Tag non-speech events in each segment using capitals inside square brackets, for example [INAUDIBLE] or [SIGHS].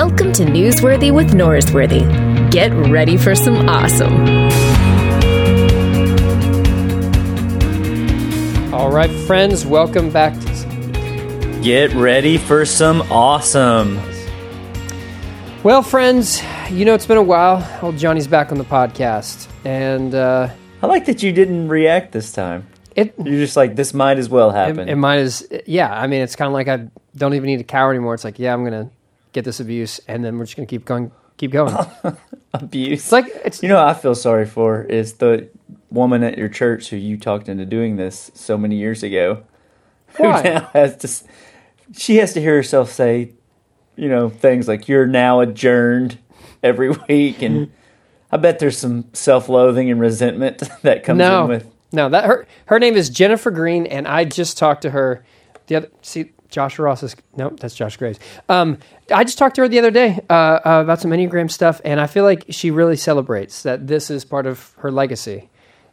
Welcome to Newsworthy with Norsworthy. Get ready for some awesome. All right, friends, welcome back to. Get ready for some awesome. Well, friends, you know it's been a while. Old Johnny's back on the podcast, and uh, I like that you didn't react this time. it You're just like, this might as well it, happen. it might as yeah. I mean, it's kind of like I don't even need to cower anymore. It's like yeah, I'm gonna get this abuse, and then we're just gonna keep going, keep going. [LAUGHS] Abuse. It's like it's you know, I feel sorry for is the woman at your church who you talked into doing this so many years ago. Who Why? now has to? She has to hear herself say, you know, things like "you're now adjourned" every [LAUGHS] week, and I bet there's some self-loathing and resentment [LAUGHS] that comes no, in with. no. That her her name is Jennifer Green, and I just talked to her the other. See, Josh Ross is no, that's Josh Graves. Um, I just talked to her the other day uh, uh, about some Enneagram stuff, and I feel like she really celebrates that this is part of her legacy.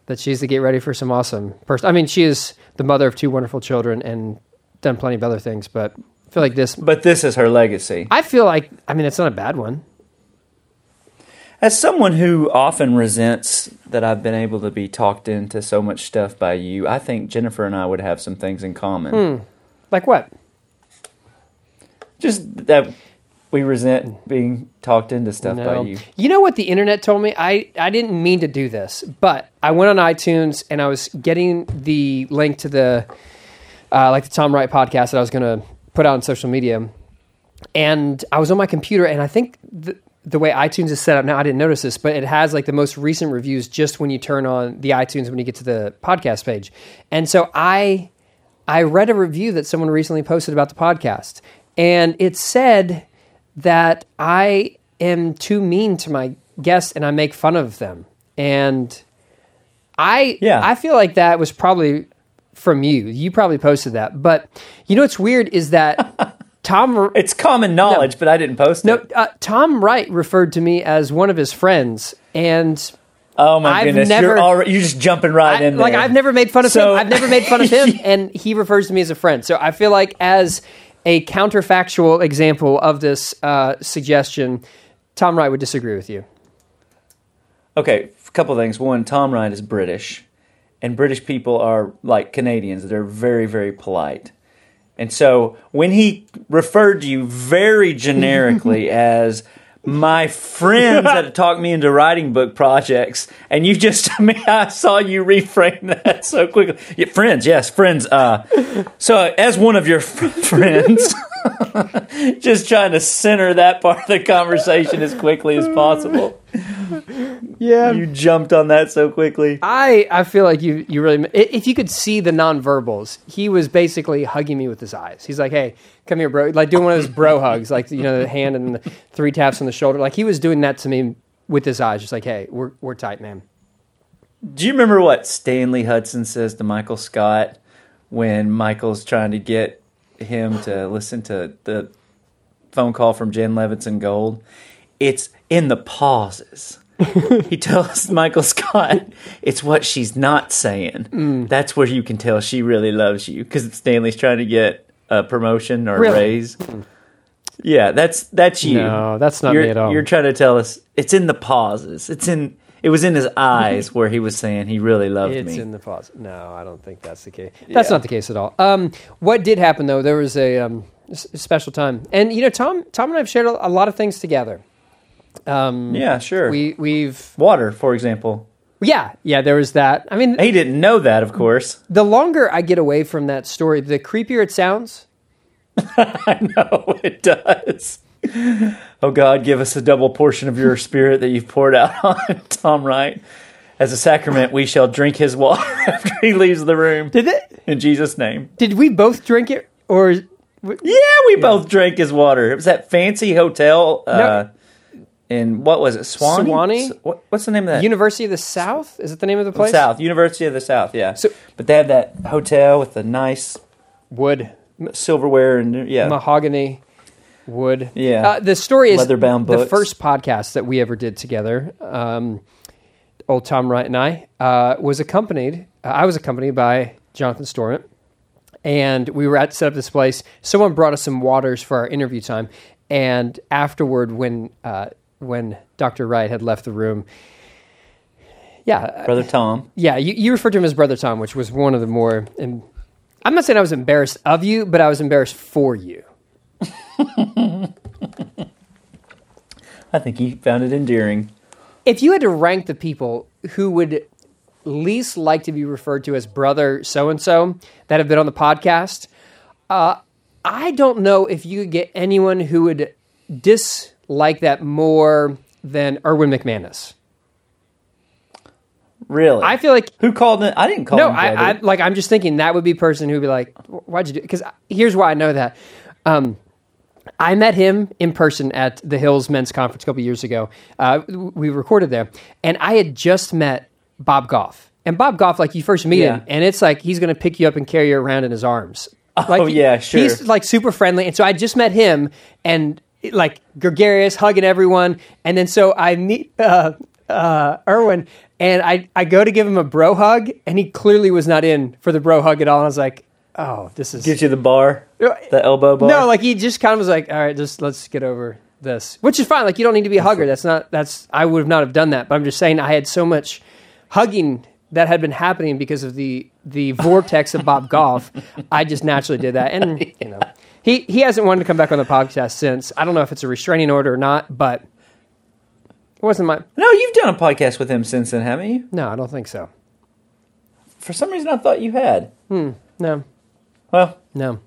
That she's to get ready for some awesome person. I mean, she is the mother of two wonderful children and done plenty of other things, but I feel like this. But this is her legacy. I feel like I mean, it's not a bad one. As someone who often resents that I've been able to be talked into so much stuff by you, I think Jennifer and I would have some things in common. Like what? Just that we resent being talked into stuff by you. You know what the internet told me? I, I didn't mean to do this, but I went on iTunes and I was getting the link to the uh, like the Tom Wright podcast that I was going to put out on social media, and I was on my computer and I think the the way iTunes is set up now, I didn't notice this, but it has like the most recent reviews just when you turn on the iTunes when you get to the podcast page, and so I I read a review that someone recently posted about the podcast, and it said that I am too mean to my guests and I make fun of them. And I Yeah. I feel like that was probably from you. You probably posted that. But you know what's weird is that [LAUGHS] Tom It's common knowledge, but I didn't post no, it. uh, Tom Wright referred to me as one of his friends and Oh my I've goodness, never- you're already, you're just jumping right I- in there. like I've never made fun of So- him. I've never made fun of [LAUGHS] him, and he refers to me as a friend. So I feel like as a counterfactual example of this uh, suggestion, Tom Wright would disagree with you. Okay, a couple of things. One, Tom Wright is British, and British people are like Canadians. They're very, very polite. And so when he referred to you very [LAUGHS] generically as my friends that [LAUGHS] talked me into writing book projects, and you just, [LAUGHS] I mean, I saw you reframe that so quickly. Yeah, friends, yes, friends. Uh, so as one of your f- [LAUGHS] friends, just trying to center that part of the conversation as quickly as possible. Yeah. You jumped on that so quickly. I, I feel like you you really if you could see the nonverbals, he was basically hugging me with his eyes. He's like, "Hey, come here, bro!" Like doing one of those bro [LAUGHS] hugs, like you know, the hand and the three taps on the shoulder. Like he was doing that to me with his eyes, just like, "Hey, we're we're tight, man." Do you remember what Stanley Hudson says to Michael Scott when Michael's trying to get him to listen to the phone call from Jen Levinson Gould? It's in the pauses. [LAUGHS] he tells Michael Scott, it's what she's not saying. Mm. That's where you can tell she really loves you because Stanley's trying to get a promotion or Really? a raise. Hmm. Yeah, that's that's you. No, that's not you're, me at all. You're trying to tell us it's in the pauses. It's in it was in his eyes [LAUGHS] where he was saying he really loved It's me. in the pause. No, I don't think that's the case. That's Yeah. not the case at all. Um, what did happen though? There was a, um, s- special time, and you know, Tom, Tom and I have shared a, a lot of things together. Um, yeah, sure. we we've Water, for example. yeah yeah. There was that. I mean, He didn't know that, of course. the longer I get away from that story, the creepier it sounds. [LAUGHS] I know it does. Oh God, give us a double portion of your spirit that you've poured out [LAUGHS] on Tom Wright. As a sacrament, we shall drink his water [LAUGHS] after he leaves the room. Did it? In Jesus' name. Did we both drink it, or Yeah, we both drank his water. It was that fancy hotel uh, in what was it, Sewanee? Sewanee? What, what's the name of that? University of the South? Is it the name of the place? South, University of the South, yeah. So- but they have that hotel with the nice Wood, silverware and yeah, mahogany, wood. Yeah. Uh, the story is Leather-bound the first podcast that we ever did together. Um, old Tom Wright and I uh, was accompanied. Uh, I was accompanied by Jonathan Storment, and we were at set up this place. Someone brought us some waters for our interview time, And afterward, when uh, when Dr. Wright had left the room, yeah, Brother Tom. yeah, you, you referred to him as Brother Tom, which was one of the more. And I'm not saying I was embarrassed of you, but I was embarrassed for you. [LAUGHS] I think he found it endearing. If you had to rank the people who would least like to be referred to as Brother So and So that have been on the podcast, uh, I don't know if you could get anyone who would dislike that more than Erwin McManus. Really? I feel like Who called it? I didn't call no, him I, I, like I'm just thinking that would be a person who'd be like, "Why'd you do?" Because here's why I know that. Um, I met him in person at the Hills Men's Conference a couple years ago. Uh, we recorded there, and I had just met Bob Goff. And Bob Goff, like you first meet Yeah. him, and it's like he's going to pick you up and carry you around in his arms. Like, Oh, yeah, sure. He's like super friendly, and so I just met him, and like gregarious, hugging everyone, and then so I meet uh, uh, Erwin, and I I go to give him a bro hug, and he clearly was not in for the bro hug at all. And I was like, oh, this is Gives you the bar, the elbow bar. no, like he just kind of was like, all right, just let's get over this, which is fine. Like you don't need to be a hugger. That's not. That's I would have not have done that. But I'm just saying I had so much hugging that had been happening because of the the vortex of Bob Goff. I just naturally did that, and [LAUGHS] you know, he he hasn't wanted to come back on the podcast since. I don't know if it's a restraining order or not, but it wasn't my. no, you've done a podcast with him since then, haven't you? No, I don't think so. For some reason, I thought you had. Hmm. No, Well, no.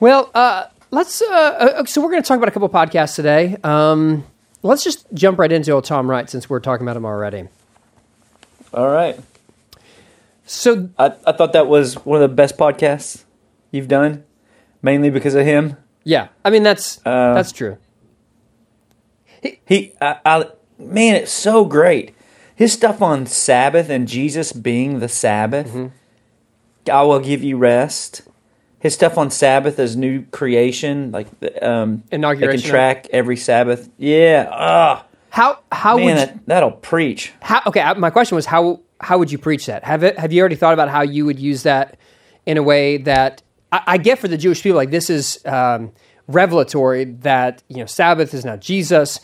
Well, uh, let's. Uh, uh, so we're going to talk about a couple podcasts today. Um, let's just jump right into old Tom Wright since we're talking about him already. all right. So I, I thought that was one of the best podcasts you've done, mainly because of him. yeah, I mean that's Uh, that's true. He, I, I, man, it's so great. His stuff on Sabbath and Jesus being the Sabbath. Mm-hmm. I will give you rest. His stuff on Sabbath is new creation, like um, they can track every Sabbath. Yeah, ah, How how man, would you, that, that'll preach. how okay? My question was how how would you preach that? Have it have you already thought about how you would use that in a way that I, I get for the Jewish people? Like this is um, revelatory that you know Sabbath is not Jesus,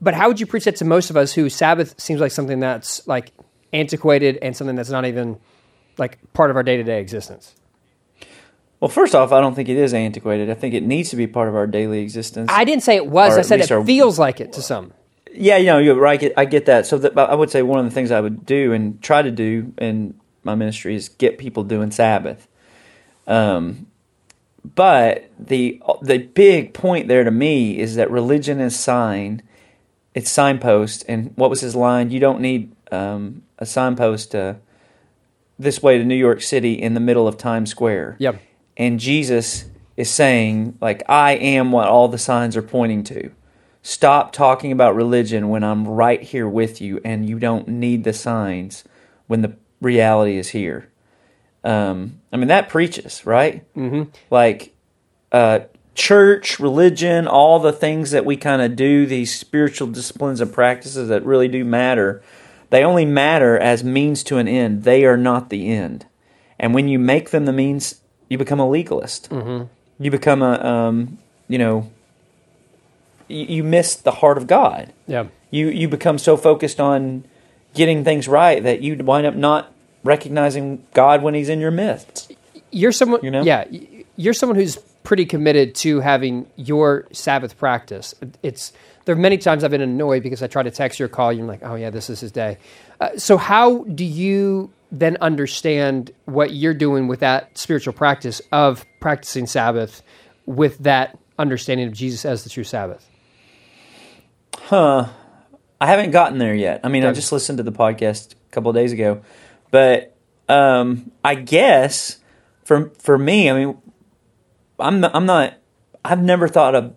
but how would you preach that to most of us who Sabbath seems like something that's like antiquated and something that's not even like part of our day to day existence? Well, first off, I don't think it is antiquated. I think it needs to be part of our daily existence. I didn't say it was. I said it our- feels like it to some. Yeah, you know, you're right. I get, I get that. So that, I would say one of the things I would do and try to do in my ministry is get people doing Sabbath. Um, but the the big point there to me is that religion is sign, it's signpost. And what was his line? You don't need um, a signpost uh, this way to New York City in the middle of Times Square. Yep. And Jesus is saying, like, I am what all the signs are pointing to. Stop talking about religion when I'm right here with you and you don't need the signs when the reality is here. Um, I mean, that preaches, right? Mm-hmm. Like, uh, church, religion, all the things that we kind of do, these spiritual disciplines and practices that really do matter, they only matter as means to an end. They are not the end. And when you make them the means, you become a legalist. Mm-hmm. You become a, um, you know, you, you miss the heart of God. Yeah. You you become so focused on getting things right that you wind up not recognizing God when He's in your midst. you're someone You know? yeah you're someone who's pretty committed to having your sabbath practice. It's there are many times i've been annoyed because i try to text you or call you and I'm like oh yeah this is his day. Uh, so how do you then understand what you're doing with that spiritual practice of practicing sabbath with that understanding of jesus as the true sabbath? Huh. I haven't gotten there yet. I mean, I just listened to the podcast a couple of days ago, but um, I guess for for me, I mean, I'm not, I'm not. I've never thought of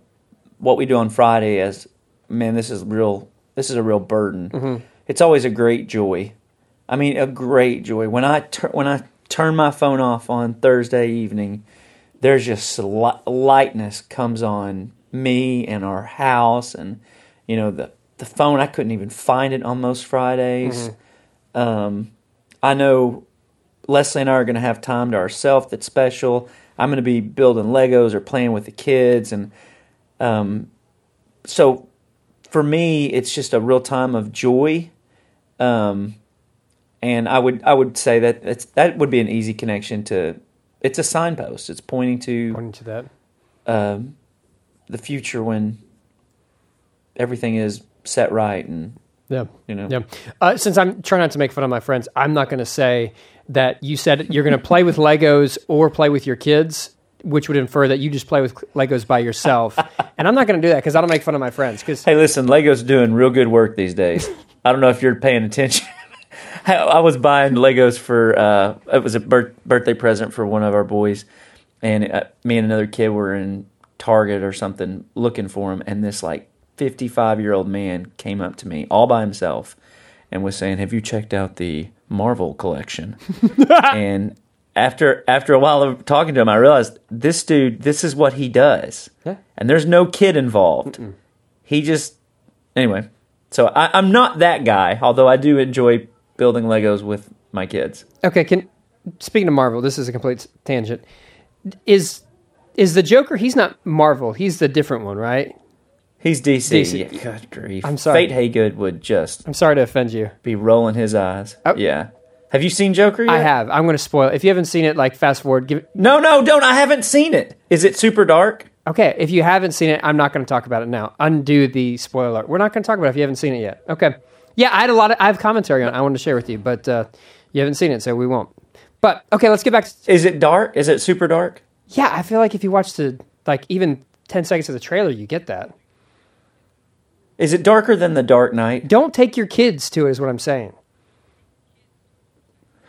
what we do on Friday as man. This is real. This is a real burden. It's always a great joy. I mean, a great joy when I tur- when I turn my phone off on Thursday evening. There's just li- lightness comes on me and our house, and you know the the phone. I couldn't even find it on most Fridays. Um, I know Leslie and I are going to have time to ourselves that's special. I'm going to be building Legos or playing with the kids, and Um, so for me, it's just a real time of joy. Um, and I would I would say that it's, that would be an easy connection to. It's a signpost. It's pointing to Pointing to that. um, the future when everything is set right and Yeah. you know Yeah. Uh, since I'm trying not to make fun of my friends, I'm not going to say that you said you're going to play with Legos or play with your kids, which would infer that you just play with Legos by yourself. [LAUGHS] and I'm not going to do that because I don't make fun of my friends. Because Hey, listen, Lego's doing real good work these days. I don't know if you're paying attention. [LAUGHS] I- was buying Legos for uh, it was a bir- birthday present for one of our boys, and uh, me and another kid were in Target or something looking for them, and this like 55 year old man came up to me all by himself and was saying, "Have you checked out the Marvel collection?" [LAUGHS] and after after a while of talking to him, I realized this dude, this is what he does, Yeah. and there's no kid involved. He just anyway. So I, I'm not that guy, although I do enjoy building Legos with my kids. okay, can speaking of Marvel, this is a complete tangent. Is is the Joker? He's not Marvel. He's the different one, right? He's DC. DC. Yeah, good grief. I'm sorry. Fate Haygood would just I'm sorry to offend you. be rolling his eyes. Oh. Yeah. Have you seen Joker yet? I have. I'm going to spoil. If you haven't seen it, like fast forward. Give No, no, don't. I haven't seen it. Is it super dark? Okay, if you haven't seen it, I'm not going to talk about it now. Undo the spoiler. We're not going to talk about it if you haven't seen it yet. Okay. Yeah, I had a lot of I have commentary on it I wanted to share with you, but uh, you haven't seen it, so we won't. But okay, let's get back to Is it dark? Is it super dark? Yeah, I feel like if you watch the like even 10 seconds of the trailer, you get that. Is it darker than the Dark Knight? Don't take your kids to it is what I'm saying.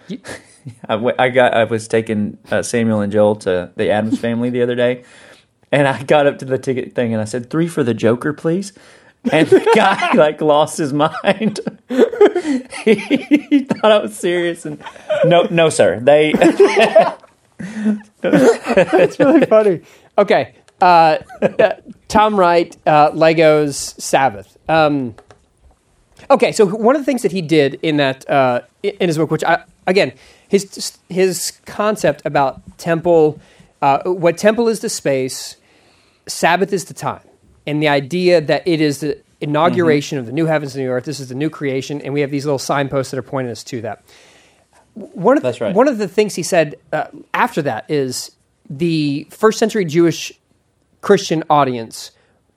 [LAUGHS] I, w- I got I was taking uh, Samuel and Joel to the Addams family the other day, and I got up to the ticket thing and I said three for the Joker, please. And the guy [LAUGHS] like lost his mind. he, [LAUGHS] he thought I was serious, and no, no, sir. They It's really funny. Okay. Uh, uh, Tom Wright, uh, Legos Sabbath. Um, okay, so one of the things that he did in that uh, in his book, which I again his his concept about temple, uh, what temple is the space, Sabbath is the time, and the idea that it is the inauguration of the new heavens and new earth. This is the new creation, and we have these little signposts that are pointing us to that. One of That's right. one of the things he said uh, after that is the first century Jewish Christian audience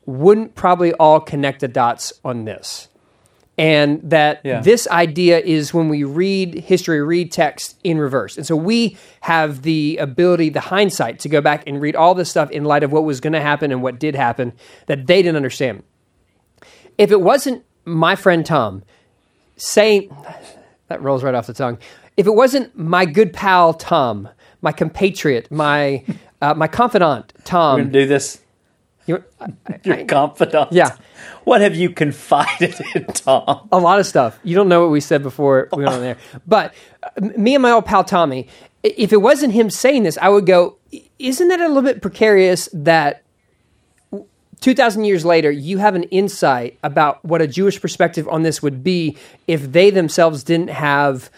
wouldn't probably all connect the dots on this. And that Yeah. this idea is when we read history, read text in reverse. And so we have the ability, the hindsight, to go back and read all this stuff in light of what was going to happen and what did happen that they didn't understand. If it wasn't my friend Tom saying, that rolls right off the tongue. If it wasn't my good pal Tom, my compatriot, my uh, my confidant We're Tom, gonna do this. you- [LAUGHS] I- You're confidant. Yeah. What have you confided [LAUGHS] in, Tom? a lot of stuff. You don't know what we said before we went on [LAUGHS] there. But uh, me and my old pal Tommy, if it wasn't him saying this, I would go, isn't that a little bit precarious that 2,000 years later, you have an insight about what a Jewish perspective on this would be if they themselves didn't have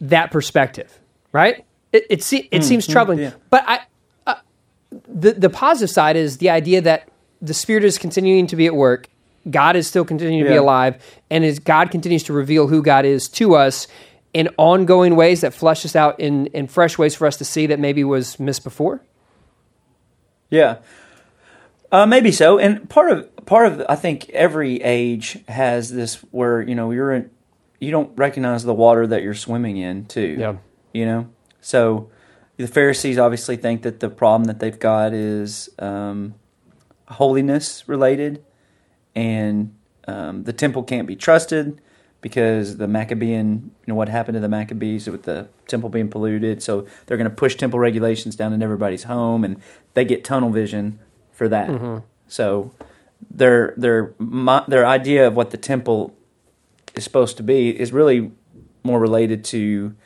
that perspective, right? It, it, se- it seems troubling. yeah. But I, the, the positive side is the idea that the Spirit is continuing to be at work. God is still continuing to be alive, and as God continues to reveal who God is to us in ongoing ways that flesh us out in, in fresh ways for us to see that maybe was missed before. Yeah, uh, maybe so. And part of part of I think every age has this where you know you're in, you don't recognize the water that you're swimming in too. Yeah. you know. So the Pharisees obviously think that the problem that they've got is um, holiness related, and um, the temple can't be trusted because the Maccabean, you know, what happened to the Maccabees with the temple being polluted. So they're going to push temple regulations down in everybody's home, and they get tunnel vision for that. So their their their idea of what the temple is supposed to be is really more related to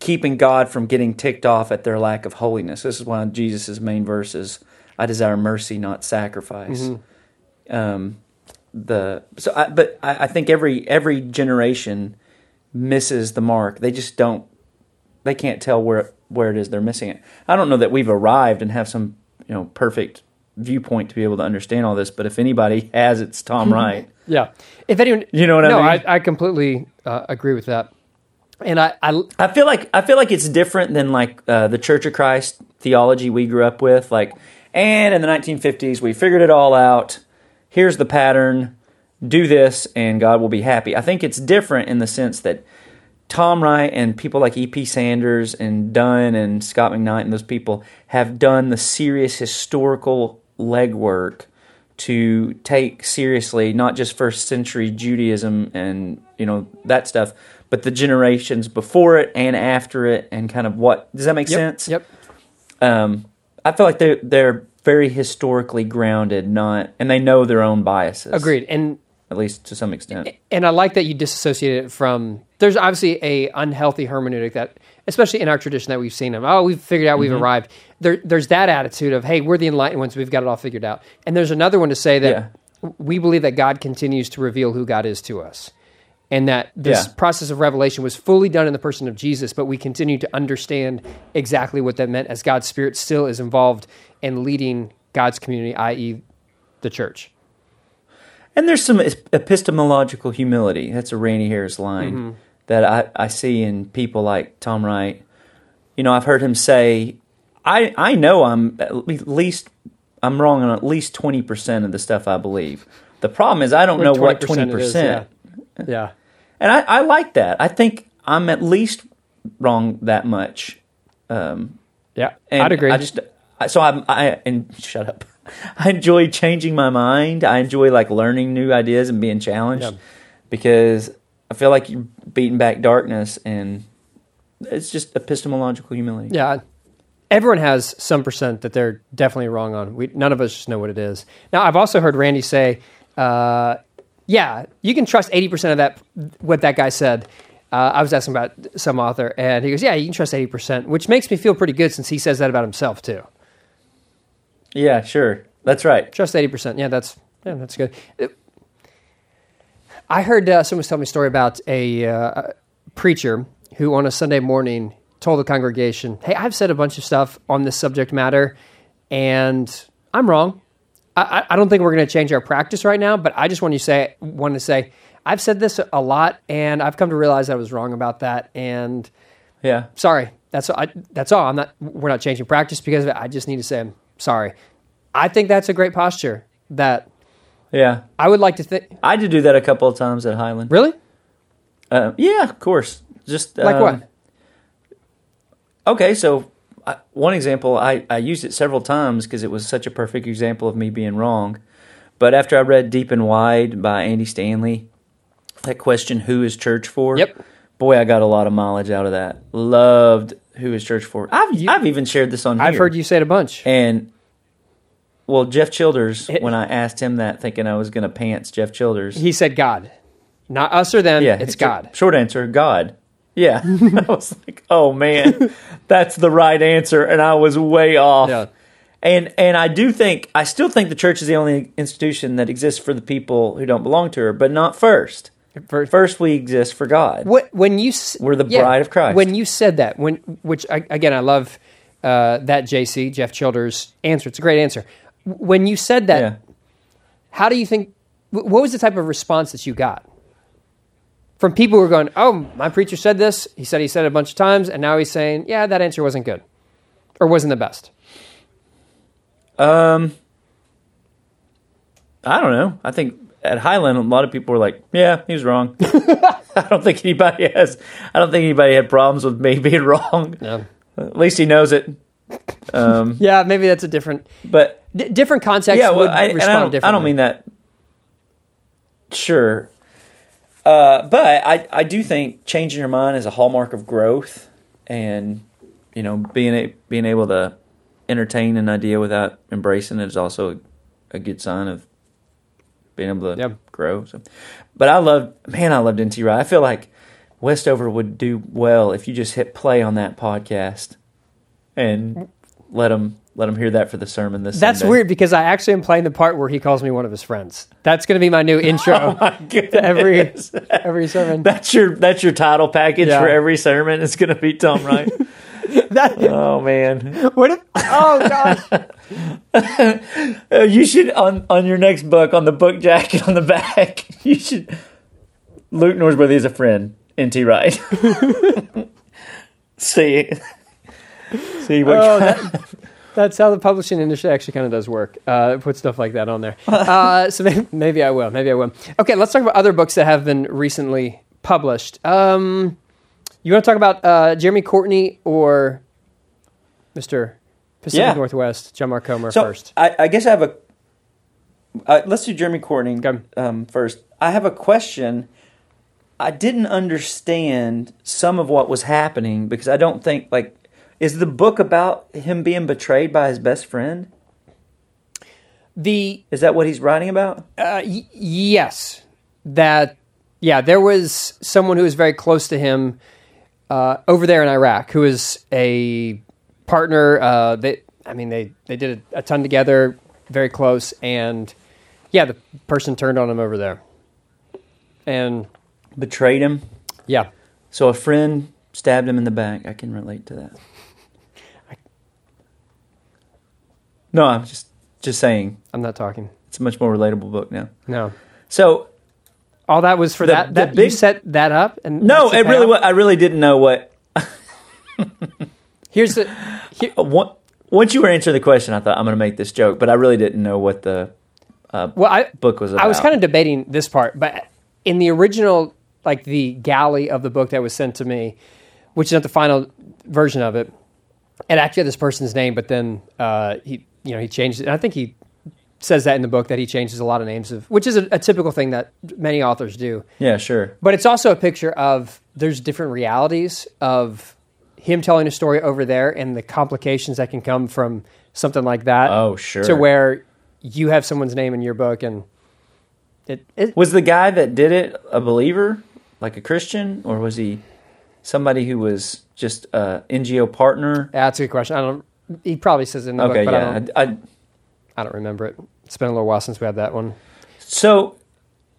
keeping God from getting ticked off at their lack of holiness. This is one of Jesus' main verses. I desire mercy, not sacrifice. Um, the so, I, but I, I think every every generation misses the mark. They just don't. They can't tell where where it is they're missing it. I don't know that we've arrived and have some you know perfect viewpoint to be able to understand all this. But if anybody [LAUGHS] has, it's Tom [LAUGHS] Wright. Yeah. If anyone, You know what I no, mean? I, I completely uh, agree with that. And I, I, I feel like I feel like it's different than like uh, the Church of Christ theology we grew up with. Like, and in the 1950s, we figured it all out. Here's the pattern. Do this, and God will be happy. I think it's different in the sense that Tom Wright and people like E.P. Sanders and Dunn and Scot McKnight and those people have done the serious historical legwork to take seriously not just first century Judaism and you know that stuff, but the generations before it and after it, and kind of what does that make yep, sense? Yep. Um, I feel like they're they're very historically grounded, not and they know their own biases. Agreed. And at least to some extent. and I like that you disassociate it from. There's obviously a unhealthy hermeneutic that, especially in our tradition, that we've seen them. Oh, we've figured out, we've Mm-hmm. arrived. There, there's that attitude of, hey, we're the enlightened ones, we've got it all figured out. And there's another one to say that we believe that God continues to reveal who God is to us, and that this Yeah. process of revelation was fully done in the person of Jesus, but we continue to understand exactly what that meant as God's Spirit still is involved in leading God's community, i.e., the church. And there's some epistemological humility. That's a Randy Harris line Mm-hmm. That I, I see in people like Tom Wright. You know, I've heard him say, I, I know I'm at least I'm wrong on at least twenty percent of the stuff I believe. The problem is I don't know what twenty 20% it is. Yeah. yeah. And I, I like that. I think I'm at least wrong that much. Um, Yeah, I'd agree. I just I- so I'm I and shut up. [LAUGHS] I enjoy changing my mind. I enjoy like learning new ideas and being challenged Yeah. because I feel like you're beating back darkness and it's just epistemological humility. Yeah. Everyone has some percent that they're definitely wrong on. We, none of us just know what it is. Now, I've also heard Randy say, uh, yeah, you can trust 80% of that, what that guy said. Uh, I was asking about some author, and he goes, yeah, you can trust 80%, which makes me feel pretty good since he says that about himself, too. Yeah, sure. That's right. Trust 80%. Yeah, that's, yeah, that's good. I heard uh, someone was telling me a story about a uh, preacher who on a Sunday morning told the congregation, Hey, I've said a bunch of stuff on this subject matter, and I'm wrong. I, I- don't think we're going to change our practice right now, but I just want to say, want to say, I've said this a lot, and I've come to realize I was wrong about that, and Yeah. sorry. That's I, that's all. I'm not. We're not changing practice because of it. I just need to say I'm sorry. I think that's a great posture. That Yeah. I would like to think. I did do that a couple of times at Highland. Really? Uh, yeah, of course. Just Like um, what? Okay, so I, one example, I, I used it several times because it was such a perfect example of me being wrong. But after I read Deep and Wide by Andy Stanley, that question, who is church for? Yep. Boy, I got a lot of mileage out of that. Loved who is church for. I've, You- I've even shared this on here. I've heard you say it a bunch. And, well, Jeff Childers, It- when I asked him that, thinking I was going to pants Jeff Childers. He said God, not us or them. Yeah, it's a God. Short answer, God. Yeah. [LAUGHS] I was like, oh man, that's the right answer, and I was way off. Yeah. And and I do think I still think the church is the only institution that exists for the people who don't belong to her, but not first. For- First, we exist for God. What when you We're the bride of Christ. When you said that, when which I, again I love uh, that JC Jeff Childers answer. It's a great answer. When you said that, Yeah. how do you think? What was the type of response that you got from people who were going, "Oh, my preacher said this. He said he said it a bunch of times, and now he's saying, yeah, that answer wasn't good, or wasn't the best." Um, I don't know. I think at Highland, a lot of people were like, "Yeah, he was wrong." [LAUGHS] I don't think anybody has. I don't think anybody had problems with me [LAUGHS] being wrong. Yeah, At least he knows it. Um, [LAUGHS] yeah, maybe that's a different but d- different context. yeah, well, would I, respond I don't, differently. I don't mean that. Sure, uh, but I, I do think changing your mind is a hallmark of growth, and you know, being a, being able to entertain an idea without embracing it is also a, a good sign of being able to Yeah. grow. So, but I love, man, I loved NT Wright. I feel like Westover would do well if you just hit play on that podcast and let them let them hear that for the sermon this. That's Sunday. weird because I actually am playing the part where he calls me one of his friends. That's going to be my new intro [LAUGHS] to every every sermon. That's your that's your title package Yeah. for every sermon. It's going to be Tom Wright. [LAUGHS] that [LAUGHS] Oh man, what? If, oh gosh. Uh, you should on on your next book on the book jacket on the back. You should. Luke Norsworthy is a friend. N.T. Wright. See, see what? Oh, that, that's how the publishing industry actually kind of does work. Uh, put stuff like that on there. [LAUGHS] Uh, so maybe, maybe I will. Maybe I will. Okay, let's talk about other books that have been recently published. Um, you want to talk about uh, Jeremy Courtney or Mr. Pacific Yeah. Northwest, John Mark Comer so first? I, I guess I have a. Uh, let's do Jeremy Courtney um, first. I have a question. I didn't understand some of what was happening because I don't think like is the book about him being betrayed by his best friend? The Is that what he's writing about? Uh, y- yes, that yeah, there was someone who was very close to him uh, over there in Iraq who was a partner. Uh, they, I mean, they they did a, a ton together, very close, and yeah, the person turned on him over there, and Betrayed him. yeah, So a friend stabbed him in the back. I can relate to that. No, I'm just just saying I'm not talking. it's a much more relatable book now. No, So all that was for The- that. the That you big- set that up, and no, that's the it really payoff? wa- I really didn't know what. [LAUGHS] Here's the here, uh, [LAUGHS] Once you were answering the question, I thought I'm going to make this joke, but I really didn't know what the well, I book was about. I was kind of debating this part, but in the original, like the galley of the book that was sent to me, which is not the final version of it, it actually had this person's name, but then uh, he, you know, he changed I think he says that in the book that he changes a lot of names of, which is a, a typical thing that many authors do. yeah, sure. But it's also a picture of there's different realities of him telling a story over there and the complications that can come from something like that. Oh, sure. To where you have someone's name in your book and it, it Was the guy that did it a believer, like a Christian, or was he somebody who was just a NGO partner? that's a good question. I don't. He probably says it in the Okay, book, but I yeah. don't. I, I, I don't remember it. It's been a little while since we had that one. So,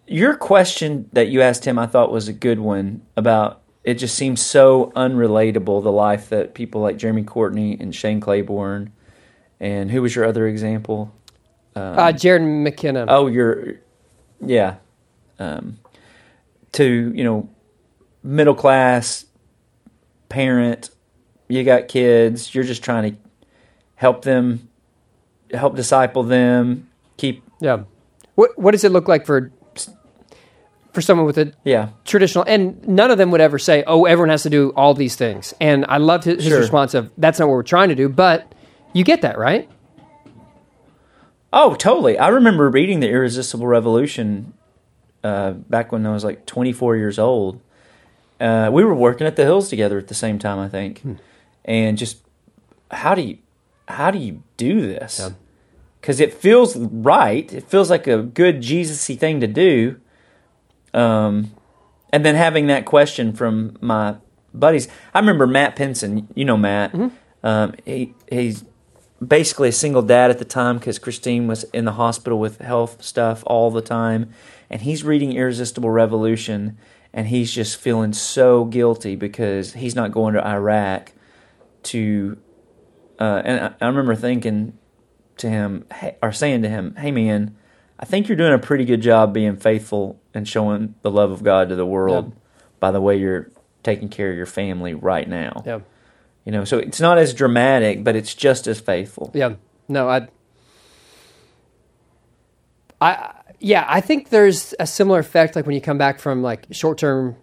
your question that you asked him, I thought was a good one about it. Just seems so unrelatable the life that people like Jeremy Courtney and Shane Claiborne, and who was your other example? uh, Jarrod McKenna. Oh, your yeah, um, to you know, middle class parent. You got kids. You're just trying to help them, help disciple them, keep yeah. What What does it look like for for someone with a yeah. traditional? And none of them would ever say, "Oh, everyone has to do all these things." And I loved his, his Sure. response of, "That's not what we're trying to do." But you get that, right? Oh, totally. I remember reading The Irresistible Revolution uh, back when I was like 24 years old. Uh, we were working at the Hills together at the same time, I think, and just how do you how do you do this? Because it feels right. It feels like a good Jesus-y thing to do. Um, and then having that question from my buddies. I remember Matt Pinson. You know Matt. Um, he he's basically a single dad at the time because Christine was in the hospital with health stuff all the time, and he's reading Irresistible Revolution, and he's just feeling so guilty because he's not going to Iraq to. Uh, and I, I remember thinking to him, hey, or saying to him, "Hey, man." I think you're doing a pretty good job being faithful and showing the love of God to the world Yeah. by the way you're taking care of your family right now. Yeah. You know, so it's not as dramatic, but it's just as faithful. Yeah. No, I. I yeah, I think there's a similar effect like when you come back from like short term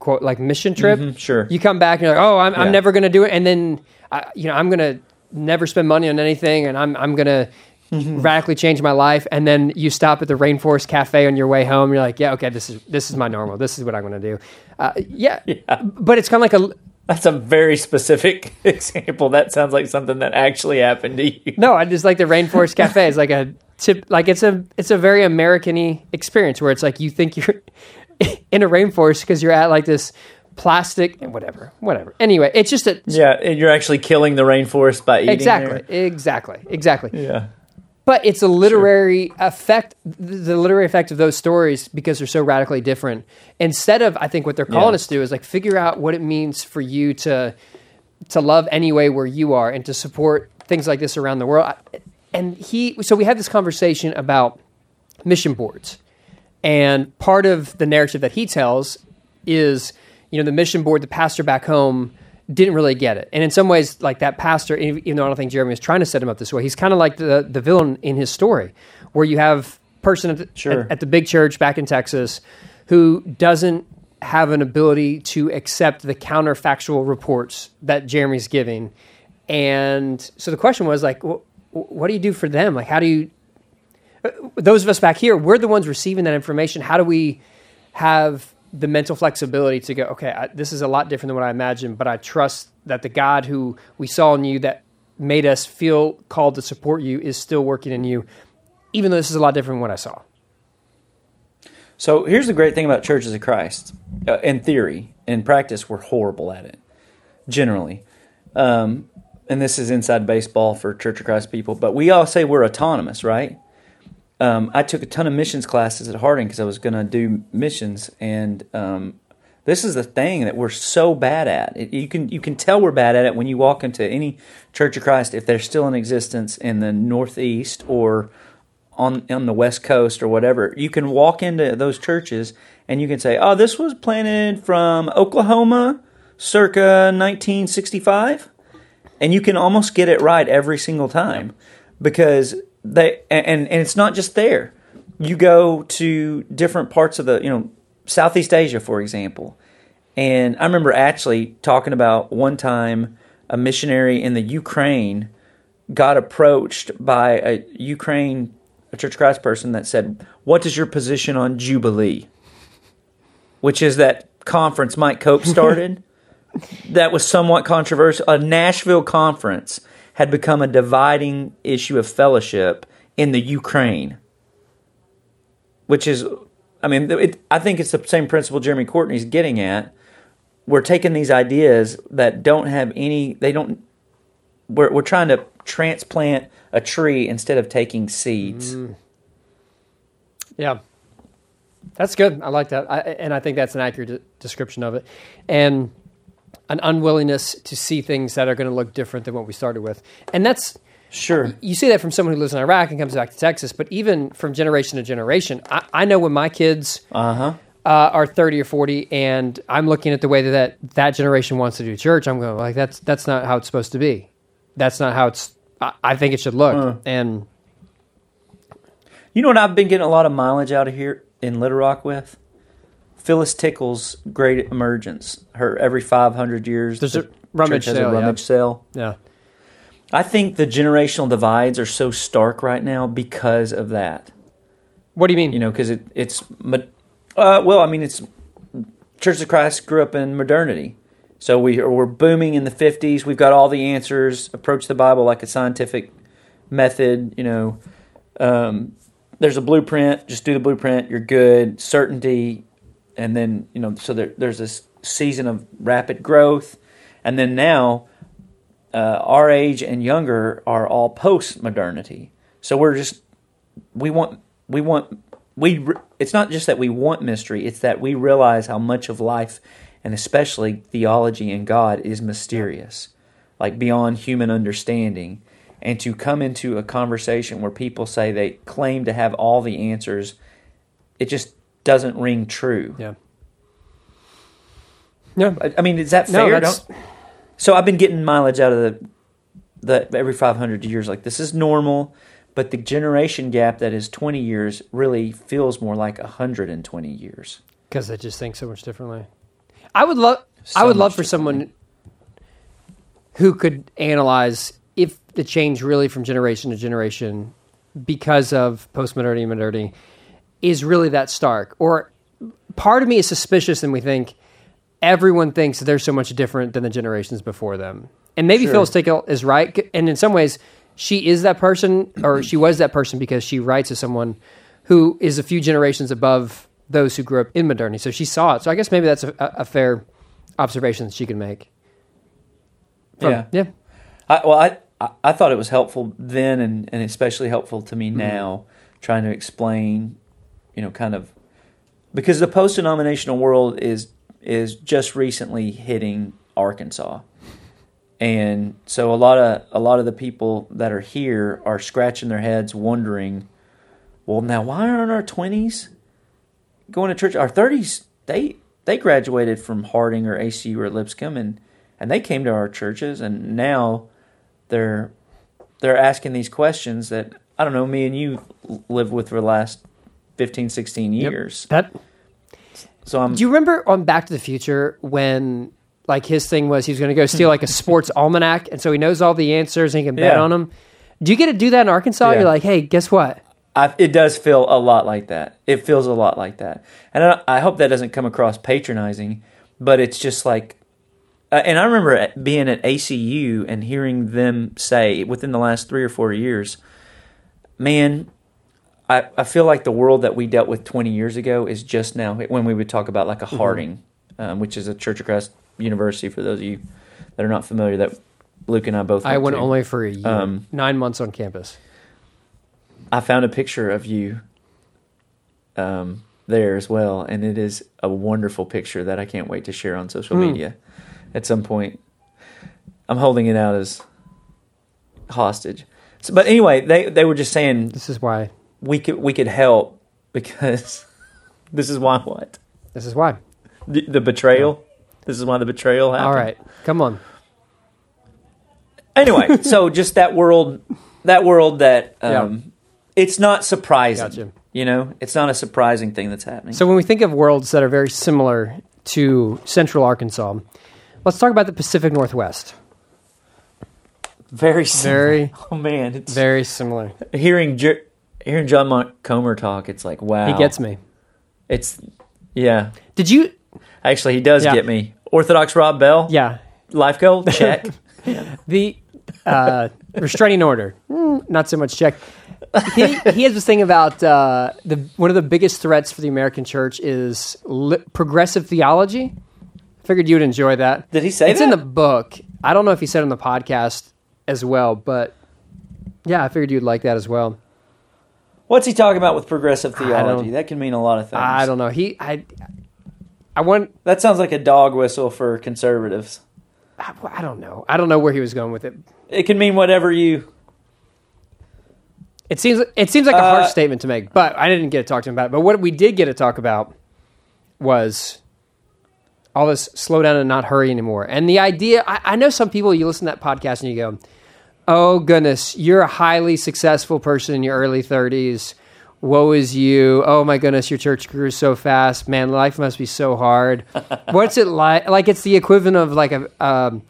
quote like mission trip. Mhm, sure. You come back and you're like, oh, I'm, Yeah. I'm never going to do it, and then I, you know I'm going to never spend money on anything, and I'm I'm going to Mm-hmm. radically change my life. And then you stop at the Rainforest Cafe on your way home. You're like, yeah, okay, this is this is my normal. This is what I'm going to do. Uh, yeah, [LAUGHS] but it's kind of like a That's a very specific [LAUGHS] example. That sounds like something that actually happened to you. No, I just like the Rainforest Cafe. It's like a tip, like it's a it's a very American-y experience where it's like you think you're [LAUGHS] in a rainforest because you're at like this plastic and whatever, whatever. Anyway, it's just a Yeah, and you're actually killing the rainforest by eating exactly, exactly, exactly. Yeah. But it's a literary effect, the literary effect of those stories because they're so radically different. Instead of, I think what they're calling Yeah. us to do is like figure out what it means for you to to love anyway where you are and to support things like this around the world. And he, so we had this conversation about mission boards. And part of the narrative that he tells is, you know, the mission board, the pastor back home didn't really get it. And in some ways, like that pastor, even though I don't think Jeremy was trying to set him up this way, he's kind of like the, the villain in his story, where you have person at the, Sure. at, at the big church back in Texas who doesn't have an ability to accept the counterfactual reports that Jeremy's giving. And so the question was like, wh- what do you do for them? Like, how do you, uh, those of us back here, we're the ones receiving that information. How do we have the mental flexibility to go, okay, I, this is a lot different than what I imagined, but I trust that the God who we saw in you that made us feel called to support you is still working in you, even though this is a lot different than what I saw. So here's the great thing about churches of Christ. Uh, in theory, in practice, we're horrible at it, generally. Um, and this is inside baseball for Church of Christ people, but we all say we're autonomous, right? Um, I took a ton of missions classes at Harding because I was going to do missions, and um, this is the thing that we're so bad at. It, you can you can tell we're bad at it when you walk into any Church of Christ if they're still in existence in the Northeast or on on the West Coast or whatever. You can walk into those churches and you can say, "Oh, this was planted from Oklahoma, circa 1965," and you can almost get it right every single time because they and and it's not just there. You go to different parts of the you know Southeast Asia, for example, and I remember actually talking about one time a missionary in the Ukraine got approached by a Ukraine a Church of Christ person that said, "What is your position on Jubilee?" Which is that conference Mike Cope started. [LAUGHS] that was somewhat controversial. A Nashville conference had become a dividing issue of fellowship in the Ukraine, which is, I mean, it, I think it's the same principle Jeremy Courtney's getting at. We're taking these ideas that don't have any, they don't, we're, we're trying to transplant a tree instead of taking seeds. Mm. Yeah. That's good. I like that. I, and I think that's an accurate de- description of it. And an unwillingness to see things that are going to look different than what we started with. And that's, Sure. you see that from someone who lives in Iraq and comes back to Texas, but even from generation to generation, I, I know when my kids Uh-huh. uh, are 30 or 40 and I'm looking at the way that, that generation wants to do church, I'm going like, that's, that's not how it's supposed to be. That's not how it's, I, I think it should look. And You know what I've been getting a lot of mileage out of here in Little Rock with? Phyllis Tickle's Great Emergence. Her every 500 years. There's the a rummage sale, a yeah. rummage sale. yeah. I think the generational divides are so stark right now because of that. What do you mean? You know, because it, it's, uh, well, I mean, it's Church of Christ grew up in modernity. So we, we're booming in the 50s. We've got all the answers, approach the Bible like a scientific method. You know, um, there's a blueprint, just do the blueprint, you're good, certainty. And then, you know, so there, there's this season of rapid growth. And then now, uh, our age and younger are all post modernity. So we're just we want we want we it's not just that we want mystery it's that we realize how much of life and especially theology and god is mysterious like beyond human understanding and to come into a conversation where people say they claim to have all the answers it just doesn't ring true yeah. Yeah. I, I mean is that No, fair Don't- so i've been getting mileage out of the the every 500 years like this is normal but the generation gap that is 20 years really feels more like 120 years because they just think so much differently. I would love. I would love for someone who could analyze if the change really from generation to generation, because of postmodernity and modernity, is really that stark. Or part of me is suspicious, and we think everyone thinks they're so much different than the generations before them. And maybe Sure. Phyllis Tickle is right, and in some ways, she is that person, or she was that person because she writes as someone who is a few generations above those who grew up in modernity. So she saw it. So I guess maybe that's a, a fair observation that she can make. From- Yeah. yeah, I, well, I, I thought it was helpful then, and, and especially helpful to me mm-hmm. now, trying to explain, you know, kind of because the post-denominational world is is just recently hitting Arkansas, and so a lot of a lot of the people that are here are scratching their heads, wondering, well, now why aren't our twenties going to church? Our thirties, they they graduated from Harding or ACU or Lipscomb, and and they came to our churches, and now they're they're asking these questions that I don't know. Me and you lived with for the last 15, 16 Yep. years. That So I'm Do you remember on Back to the Future when like his thing was he was going to go steal like a [LAUGHS] sports almanac, and so he knows all the answers and he can bet Yeah. on them? Do you get to do that in Arkansas? Yeah. You're like, hey, guess what? I, it does feel a lot like that. It feels a lot like that, and I, I hope that doesn't come across patronizing. But it's just like, uh, and I remember being at ACU and hearing them say within the last three or four years, man, I, I feel like the world that we dealt with 20 years ago is just now when we would talk about like a Harding, um, which is a Church of Christ University for those of you that are not familiar. That Luke and I both. I went to. only for a year, Um, nine months on campus. I found a picture of you um, there as well, and it is a wonderful picture that I can't wait to share on social Hmm. media at some point. I'm holding it out as hostage. So, but anyway, they they were just saying This is why. We could we could help because [LAUGHS] this is why what This is why. the, the betrayal. This is why the betrayal happened. All right, come on. Anyway, [LAUGHS] so just that world, that world that um, it's not surprising. Gotcha. You know, it's not a surprising thing that's happening. So when we think of worlds that are very similar to Central Arkansas, let's talk about the Pacific Northwest. very, similar. Very, [LAUGHS] Oh man, it's very similar. hearing Jer- hearing John Mark Comer talk. It's like wow, He gets me. It's yeah. Did you? Actually, he does Yeah. get me. Orthodox Rob Bell. Yeah. Life goal check. [LAUGHS] The uh, restraining order, Mm, not so much check. He, he has this thing about uh, the one of the biggest threats for the American church is li- progressive theology. Figured you would enjoy that. Did he say it's in the book. I don't know if he said it on the podcast as well, but yeah, I figured you'd like that as well. What's he talking about with progressive theology? That can mean a lot of things. I don't know. He, I, I want. That sounds like a dog whistle for conservatives. I, I don't know. I don't know where he was going with it. It can mean whatever you. It seems it seems like a harsh Uh, statement to make, but I didn't get to talk to him about it. But what we did get to talk about was all this slow down and not hurry anymore. And the idea I, I know some people you listen to that podcast and you go, Oh goodness, you're a highly successful person in your early thirties. Woe is you. Oh my goodness, your church grew so fast. Man, life must be so hard. [LAUGHS] What's it like? Like it's the equivalent of like a um,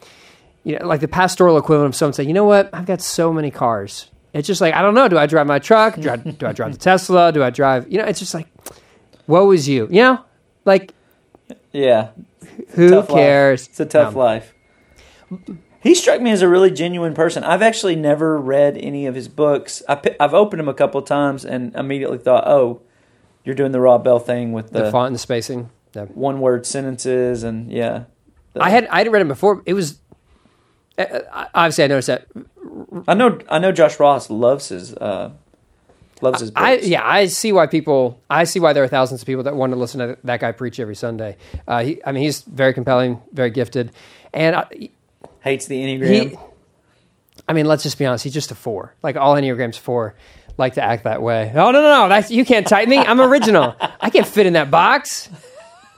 you know, like the pastoral equivalent of someone saying, you know what, I've got so many cars. It's just like, I don't know. Do I drive my truck? Do I, do I drive the [LAUGHS] Tesla? Do I drive, you know, it's just like, woe is you, you know, like Yeah, who tough life. cares? It's a tough No. life. He struck me as a really genuine person. I've actually never read any of his books. I, I've opened them a couple of times and immediately thought, "Oh, you're doing the Rob Bell thing with The the, font and the spacing. Yeah. one-word sentences and yeah." The- I had, I had read him before. It was, uh, uh, obviously I noticed that. I know. I know. Josh Ross loves his uh, loves his books. I, yeah, I see why people, I see why there are thousands of people that want to listen to that guy preach every Sunday. Uh, he, I mean, he's very compelling, very gifted. And I, hates the enneagram. he, I mean, let's just be honest. He's just a four. Like all Enneagrams four like to act that way. Oh no, no, no! That's you can't type me. I'm original. I can't fit in that box.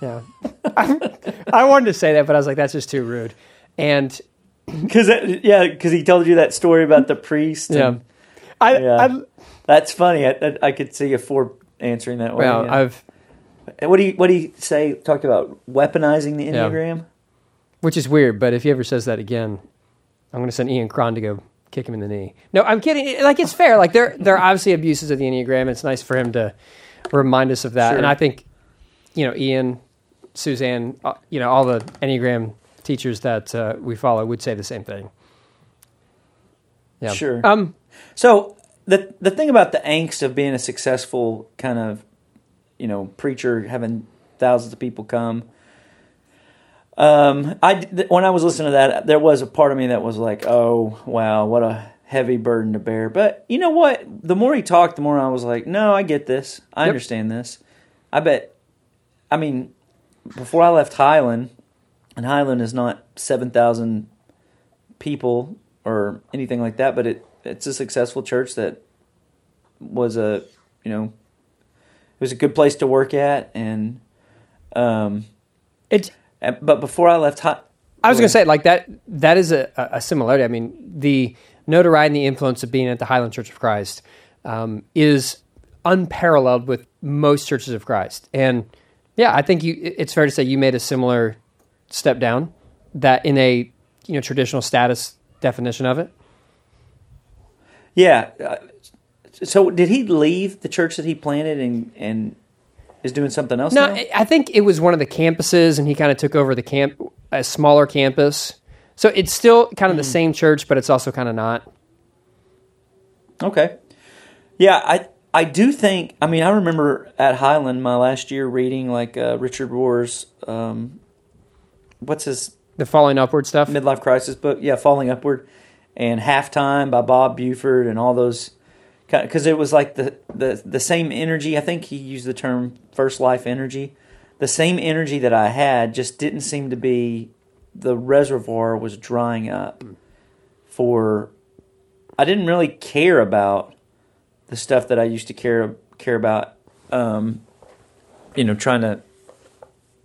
Yeah, [LAUGHS] I wanted to say that, but I was like, that's just too rude. And [CLEARS THROAT] Because yeah, because he told you that story about the priest. yeah, and- I, yeah. I that's funny. I, I, I could see a four answering that way. well, yeah. I've what do you what do you say? Talked about weaponizing the Yeah. Which is weird. But if he ever says that again, I'm going to send Ian Cron to go kick him in the knee. No, I'm kidding. Like it's fair. Like there, there are obviously abuses of the Enneagram. It's nice for him to remind us of that. Sure. And I think, you know, Ian, Suzanne, uh, you know, all the Enneagram teachers that uh, we follow would say the same thing. Yeah. Sure. Um. So the the thing about the angst of being a successful kind of you know preacher, having thousands of people come. Um, I th- when I was listening to that, there was a part of me that was like, "Oh, wow, what a heavy burden to bear." But you know what? The more he talked, the more I was like, "No, I get this. I Yep. understand this. I bet." I mean, before I left Highland, and Highland is not seven thousand people or anything like that, but it it's a successful church that was a you know it was a good place to work at and um It. And- but before I left high, I was going to say like that. That is a, a similarity. I mean, the notoriety and the influence of being at the Highland Church of Christ um, is unparalleled with most churches of Christ. And yeah, I think you. It's fair to say you made a similar step down. That in a you know traditional status definition of it. yeah. uh, So did he leave the church that he planted and and is doing something else? No, now? I- I think it was one of the campuses, and he kind of took over the camp, a smaller campus. So it's still kind of the same church, but it's also kind of not. Okay. Yeah, I I do think. I mean, I remember at Highland my last year reading like uh, Richard Rohr's um, what's his The falling upward stuff. midlife crisis book? Yeah, Falling Upward, and Halftime by Bob Buford, and all those. Because it was like the, the the same energy. I think he used the term first life energy. The same energy that I had just didn't seem to be. The reservoir was drying up. For, I didn't really care about the stuff that I used to care care about. Um, you know, trying to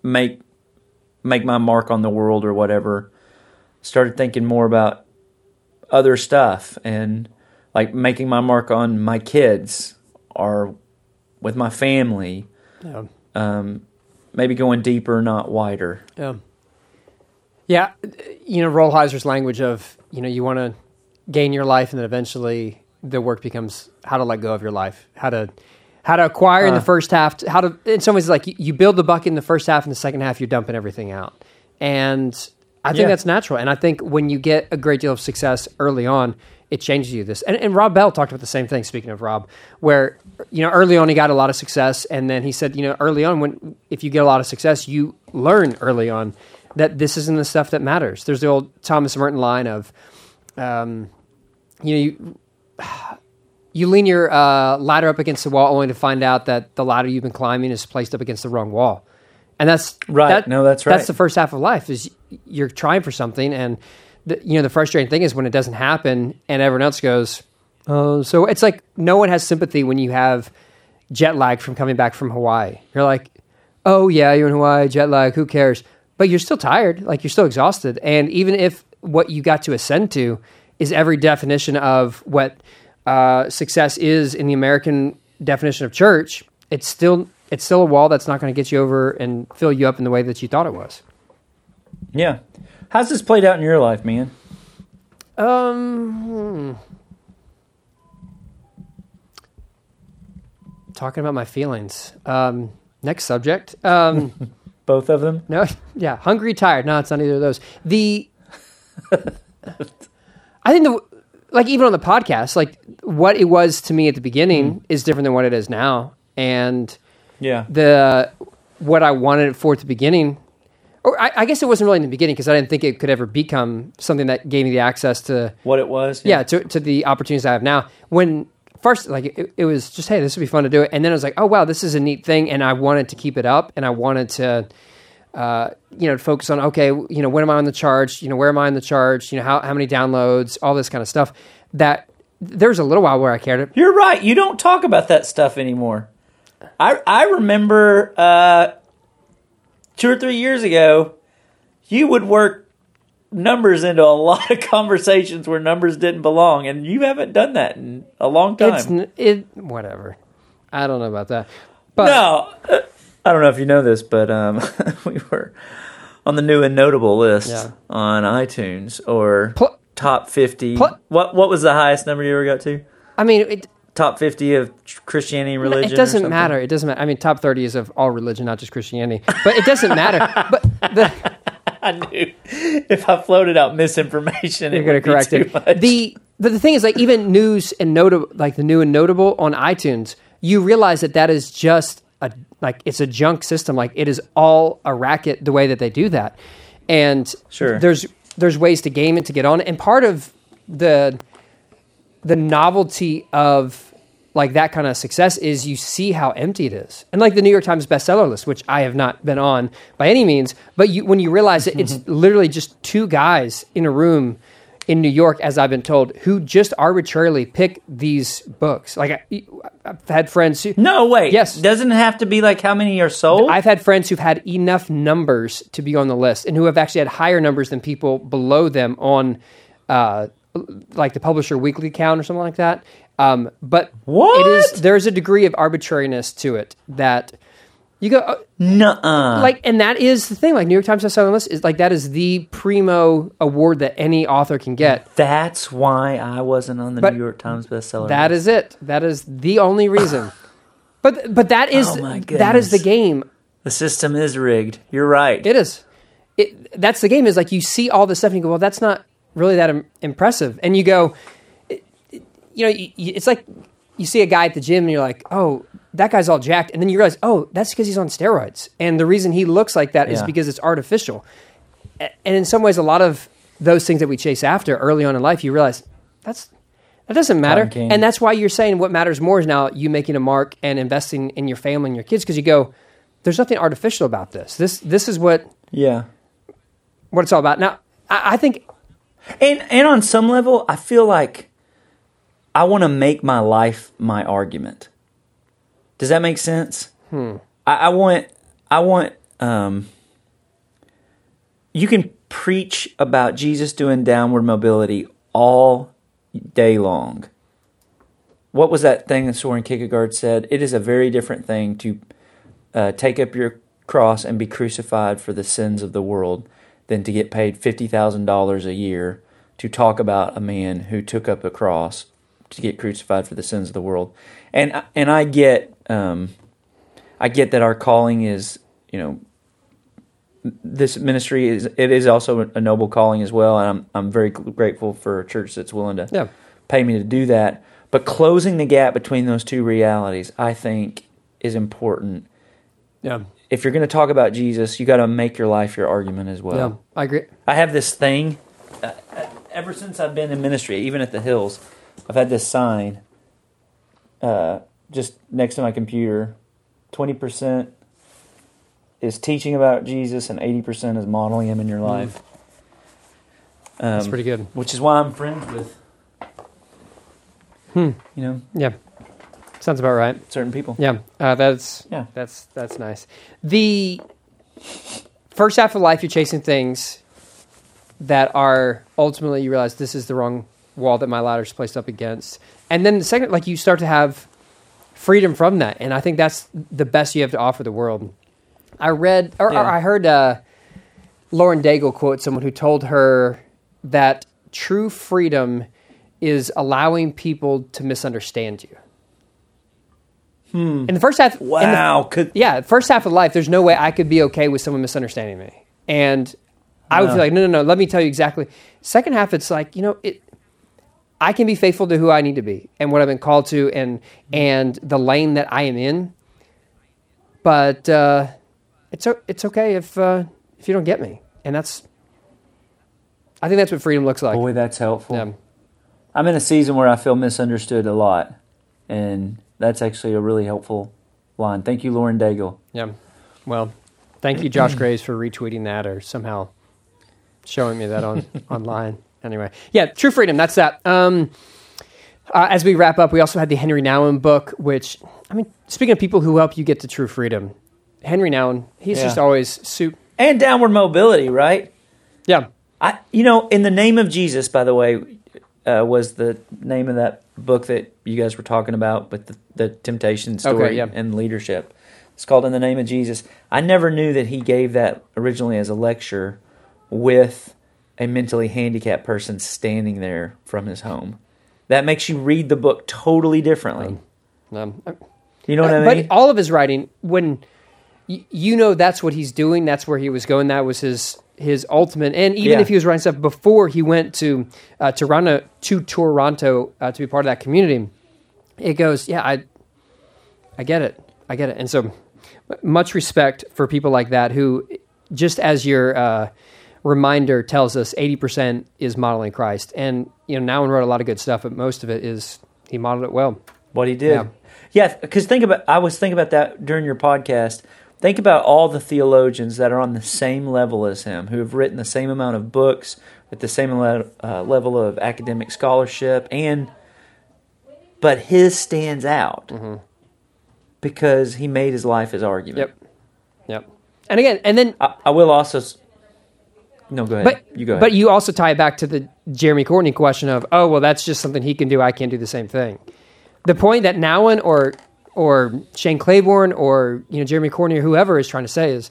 make make my mark on the world or whatever. Started thinking more about other stuff and like making my mark on my kids or with my family. Yeah. Um, maybe going deeper, not wider. Yeah. Yeah, you know Rolheiser's language of you know you want to gain your life, and then eventually the work becomes how to let go of your life, how to how to acquire in the Uh. first half, how to in some ways like you, you build the bucket in the first half, and the second half you're dumping everything out, and I think Yeah. that's natural. And I think when you get a great deal of success early on, it changes you. This and, and Rob Bell talked about the same thing. Speaking of Rob, where you know early on he got a lot of success, and then he said, you know, early on when if you get a lot of success, you learn early on that this isn't the stuff that matters. There's the old Thomas Merton line of, um, you know, you, [SIGHS] you lean your uh, ladder up against the wall only to find out that the ladder you've been climbing is placed up against the wrong wall, and that's Right. that- No, that's right. That's the first half of life is you're trying for something, and the, you know the frustrating thing is when it doesn't happen, and everyone else goes, oh, so it's like no one has sympathy when you have jet lag from coming back from Hawaii. You're like, oh yeah, you're in Hawaii, jet lag, who cares? But you're still tired, like you're still exhausted, and even if what you got to ascend to is every definition of what uh, success is in the American definition of church, it's still it's still a wall that's not going to get you over and fill you up in the way that you thought it was. Yeah. How's this played out in your life, man? Um, hmm. talking about my feelings. Um, next subject. Um, [LAUGHS] Both of them? no, [LAUGHS] yeah, hungry, tired. No, it's not either of those. The, [LAUGHS] I think the like even on the podcast, like what it was to me at the beginning is different than what it is now, and Yeah. the what I wanted it for at the beginning, or I, I guess it wasn't really in the beginning because I didn't think it could ever become something that gave me the access to what it was? yeah, to, to the opportunities I have now. When first, like, it, it was just, hey, this would be fun to do it. And then I was like, oh, wow, this is a neat thing. And I wanted to keep it up and I wanted to, uh, you know, focus on, okay, you know, when am I on the charge? You know, where am I on the charge? You know, how, how many downloads, all this kind of stuff. That there was a little while where I cared. You're right. You don't talk about that stuff anymore. I I remember uh, two or three years ago, you would work numbers into a [LAUGHS] lot of conversations where numbers didn't belong, and you haven't done that in a long time. It's, it, whatever. I don't know about that. But no, uh, I don't know if you know this, but um, [LAUGHS] we were on the new and notable list Yeah. on iTunes or Pl- top fifty. Pl- what what was the highest number you ever got to? I mean, it, Top fifty of Christianity and religion. it doesn't matter. It doesn't matter. I mean, top 30 is of all religion, not just Christianity. But it doesn't matter. But the, [LAUGHS] I knew if I floated out misinformation, You're going to correct too it. much. The but the thing is, like even news and notable, like the new and notable on iTunes, you realize that that is just a like it's a junk system. Like it is all a racket the way that they do that. And Sure. there's there's ways to game it to get on, it. and part of the the novelty of like that kind of success is you see how empty it is. And like the New York Times bestseller list, which I have not been on by any means, but you when you realize that it's literally just two guys in a room in New York, as I've been told, who just arbitrarily pick these books. Like I, I've had friends who No, wait. Yes. Doesn't it have to be like how many are sold? I've had friends who've had enough numbers to be on the list, and who have actually had higher numbers than people below them on, uh, like the Publisher Weekly count or something like that. Um, but What? it is there's a degree of arbitrariness to it that you go uh, Nuh-uh. like, and that is the thing. Like New York Times bestselling list is like that is the primo award that any author can get. That's why I wasn't on the But New York Times bestseller. That list. is it. That is the only reason. [SIGHS] but but that is Oh my that is the goodness. game. the system is rigged. You're right. It is. It, that's the game. Is like you see all this stuff and you go, well, that's not really that Im- impressive. And you go, it- it- you know, you, you- it's like you see a guy at the gym and you're like, oh, that guy's all jacked, and then you realize, oh, that's because he's on steroids, and the reason he looks like that is Yeah. because it's artificial. A- And in some ways, a lot of those things that we chase after early on in life, you realize that's that doesn't matter, and that's why you're saying what matters more is now you making a mark and investing in your family and your kids because you go, there's nothing artificial about this. This this is what Yeah. what it's all about. Now, I, I think And and on some level, I feel like I want to make my life my argument. Does that make sense? I, I want I want um you can preach about Jesus doing downward mobility all day long. What was that thing that Soren Kierkegaard said? It is a very different thing to uh, take up your cross and be crucified for the sins of the world than to get paid fifty thousand dollars a year to talk about a man who took up a cross to get crucified for the sins of the world. And I- and I get um, I get that our calling is you know this ministry is it is also a noble calling as well, and I'm I'm very grateful for a church that's willing to Yeah. pay me to do that. But closing the gap between those two realities, I think, is important. Yeah, If you're going to talk about Jesus, you got to make your life your argument as well. yeah, I agree. I have this thing. Uh, uh, ever since I've been in ministry, even at the Hills, I've had this sign uh, just next to my computer. Twenty percent is teaching about Jesus, and eighty percent is modeling Him in your life. Um, That's pretty good. Which is why I'm friends with, Hmm. you know, Yeah, sounds about right. certain people. Yeah, uh, that's Yeah. that's that's nice. The first half of life, you're chasing things that are ultimately you realize this is the wrong wall that my ladder's placed up against, and then the second, like you start to have freedom from that, and I think that's the best you have to offer the world. I read or, or I heard uh, Lauren Daigle quote someone who told her that true freedom is allowing people to misunderstand you. In the first half, in the- Wow. Could yeah, first half of life, there's no way I could be okay with someone misunderstanding me. And I would No. feel like, no, no, no, let me tell you exactly. Second half, it's like, you know, it, I can be faithful to who I need to be and what I've been called to and, and the lane that I am in. But uh, it's, it's okay if, uh, if you don't get me. And that's, I think that's what freedom looks like. boy, that's helpful. Yeah. I'm in a season where I feel misunderstood a lot, and that's actually a really helpful line. Thank you, Lauren Daigle. Yeah. Well, thank you, Josh Graves, for retweeting that or somehow showing me that on [LAUGHS] online. Anyway, yeah, True Freedom. That's that. Um, uh, as we wrap up, we also had the Henry Nouwen book, which I mean, speaking of people who help you get to true freedom, Henry Nouwen, he's Yeah. just always soup. And downward mobility, right? Yeah, I, you know, in the name of Jesus, by the way, uh, was the name of that book that you guys were talking about with the, the temptation story Okay, yeah. and leadership. It's called In the Name of Jesus. I never knew that he gave that originally as a lecture with a mentally handicapped person standing there from his home. That makes you read the book totally differently. um, You know what I mean? but all of his writing, when y- you know that's what he's doing, that's where he was going. That was his his ultimate. And even Yeah. if he was writing stuff before he went to uh, Toronto to Toronto uh, to be part of that community, it goes, yeah, I I get it, I get it. And so, much respect for people like that who, just as your uh, reminder tells us, eighty percent is modeling Christ. And you know, Nouwen wrote a lot of good stuff, but most of it is he modeled it well. what he did. Yeah. Yeah, because think about I was thinking about that during your podcast. Think about all the theologians that are on the same level as him, who have written the same amount of books, at the same le- uh, level of academic scholarship, and but his stands out Mm-hmm. because he made his life his argument. Yep. Yep. And again, and then I, I will also. No, go ahead. But you go ahead. But you also tie it back to the Jeremy Courtney question of, oh well, that's just something he can do. I can't do the same thing. The point that Nouwen or or Shane Claiborne or you know Jeremy Courtney or whoever is trying to say is,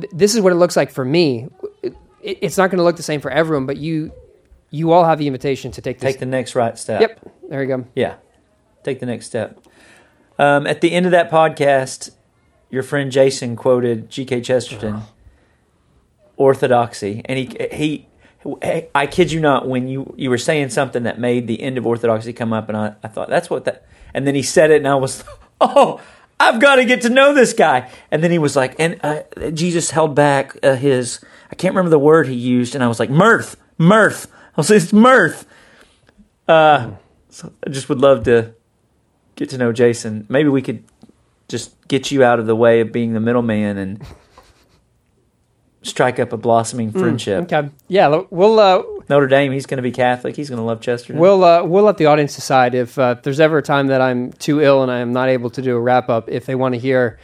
th- this is what it looks like for me. It, it's not going to look the same for everyone, but you you all have the invitation to take this. take the next right step. yep. There you go. Yeah. Take the next step. Um, at the end of that podcast, your friend Jason quoted G.K. Chesterton, orthodoxy, and he he. I kid you not. When you, you were saying something that made the end of orthodoxy come up, and I, I thought that's what that. And then he said it, and I was, [LAUGHS] oh, I've got to get to know this guy. And then he was like, and uh, Jesus held back uh, his. I can't remember the word he used, and I was like, mirth, mirth. I was like, it's mirth. Uh, so I just would love to get to know Jason. Maybe we could just get you out of the way of being the middleman and strike up a blossoming friendship. Okay. Yeah. We'll uh, Notre Dame, he's going to be Catholic. He's going to love Chesterton. We'll uh, we'll let the audience decide if, uh, if there's ever a time that I'm too ill and I am not able to do a wrap up. If they want to hear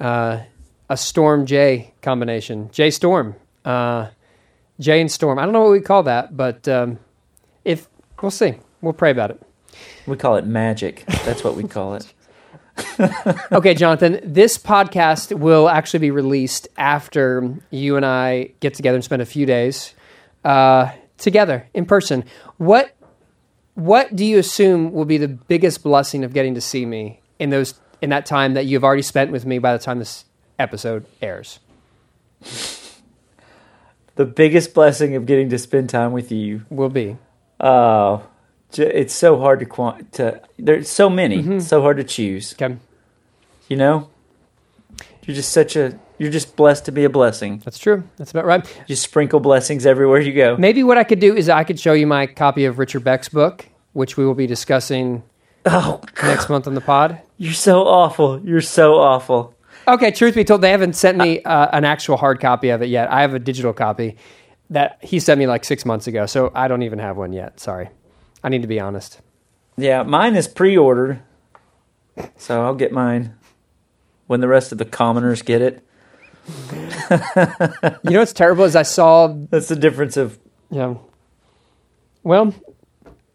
uh, a Storm J combination, J Storm, uh, J and Storm. I don't know what we call that, but um, if we'll see, we'll pray about it. we call it magic. That's what we call it. [LAUGHS] [LAUGHS] Okay, Jonathan, this podcast will actually be released after you and I get together and spend a few days uh, together in person. What what do you assume will be the biggest blessing of getting to see me in those in that time that you've already spent with me by the time this episode airs? The biggest blessing of getting to spend time with you. Will be Oh, j- it's so hard to quant. To, there's so many. It's so hard to choose. okay. You know, you're just such a. You're just blessed to be a blessing. That's true. That's about right. Just sprinkle blessings everywhere you go. Maybe what I could do is I could show you my copy of Richard Beck's book, which we will be discussing Oh, next month on the pod. [LAUGHS] you're so awful. You're so awful. Okay, truth be told, they haven't sent me uh, an actual hard copy of it yet. I have a digital copy that he sent me like six months ago, so I don't even have one yet. Sorry. I need to be honest. Yeah, mine is pre-ordered, so I'll get mine when the rest of the commoners get it. [LAUGHS] You know what's terrible is I saw, That's the difference of. know, well,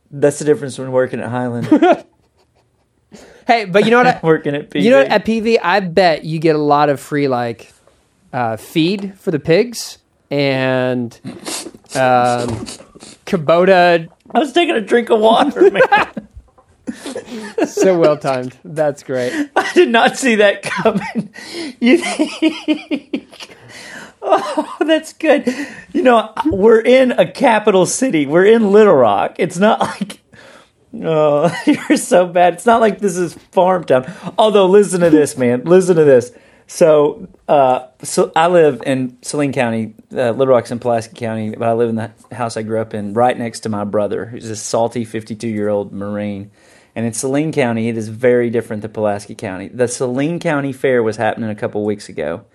That's the difference when working at Highland, [LAUGHS] hey, but you know what? I, [LAUGHS] working at PV. you know what? At PV, I bet you get a lot of free like uh, feed for the pigs and um, Kubota. I was taking a drink of water, man. [LAUGHS] So well timed. That's great. I did not see that coming. You think? Oh, that's good. You know, we're in a capital city. We're in Little Rock. It's not like. Oh, [LAUGHS] you're so bad. It's not like this is farm town. Although, listen to this, man. Listen to this. So, uh, so I live in Saline County, uh, Little Rock's in Pulaski County, but I live in the house I grew up in, right next to my brother, who's a salty 52 year old Marine. And in Saline County, it is very different than Pulaski County. The Saline County Fair was happening a couple weeks ago,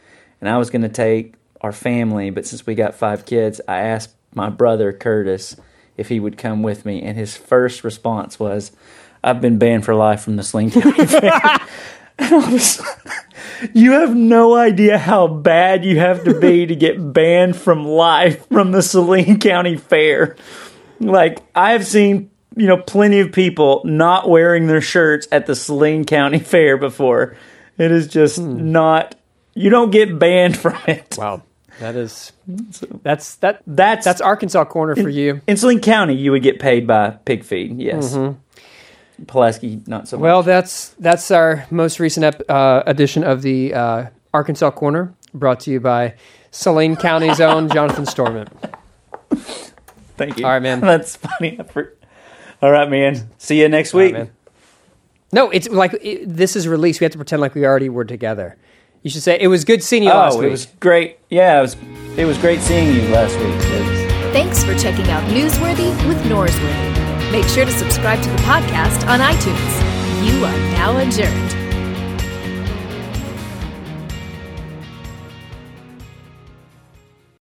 and I was going to take our family, but since we got five kids, I asked my brother Curtis if he would come with me, and his first response was, "I've been banned for life from the Saline County [LAUGHS] Fair." And I was- you have no idea how bad you have to be to get banned from life from the Saline [LAUGHS] County Fair. Like I have seen, you know, plenty of people not wearing their shirts at the Saline County [LAUGHS] Fair before. It is just hmm. not. You don't get banned [LAUGHS] from it. Wow. That is, that's, that, That's that's Arkansas corner for you. in Saline County. You would get paid by pig feed. Yes. Mm-hmm. Pulaski, not so much. Well, that's that's our most recent ep- uh, edition of the uh, Arkansas Corner, brought to you by Saline County's own [LAUGHS] Jonathan Storment. Thank you. all right, man. That's funny. I for- All right, man. See you next week. man. No, it's like it, this is released. We have to pretend like we already were together. You should say it was good seeing you last Oh, week. it was great. Yeah, it was. It was great seeing you last week. Thanks for checking out Newsworthy with Norsworthy. Make sure to subscribe to the podcast on iTunes. You are now adjourned.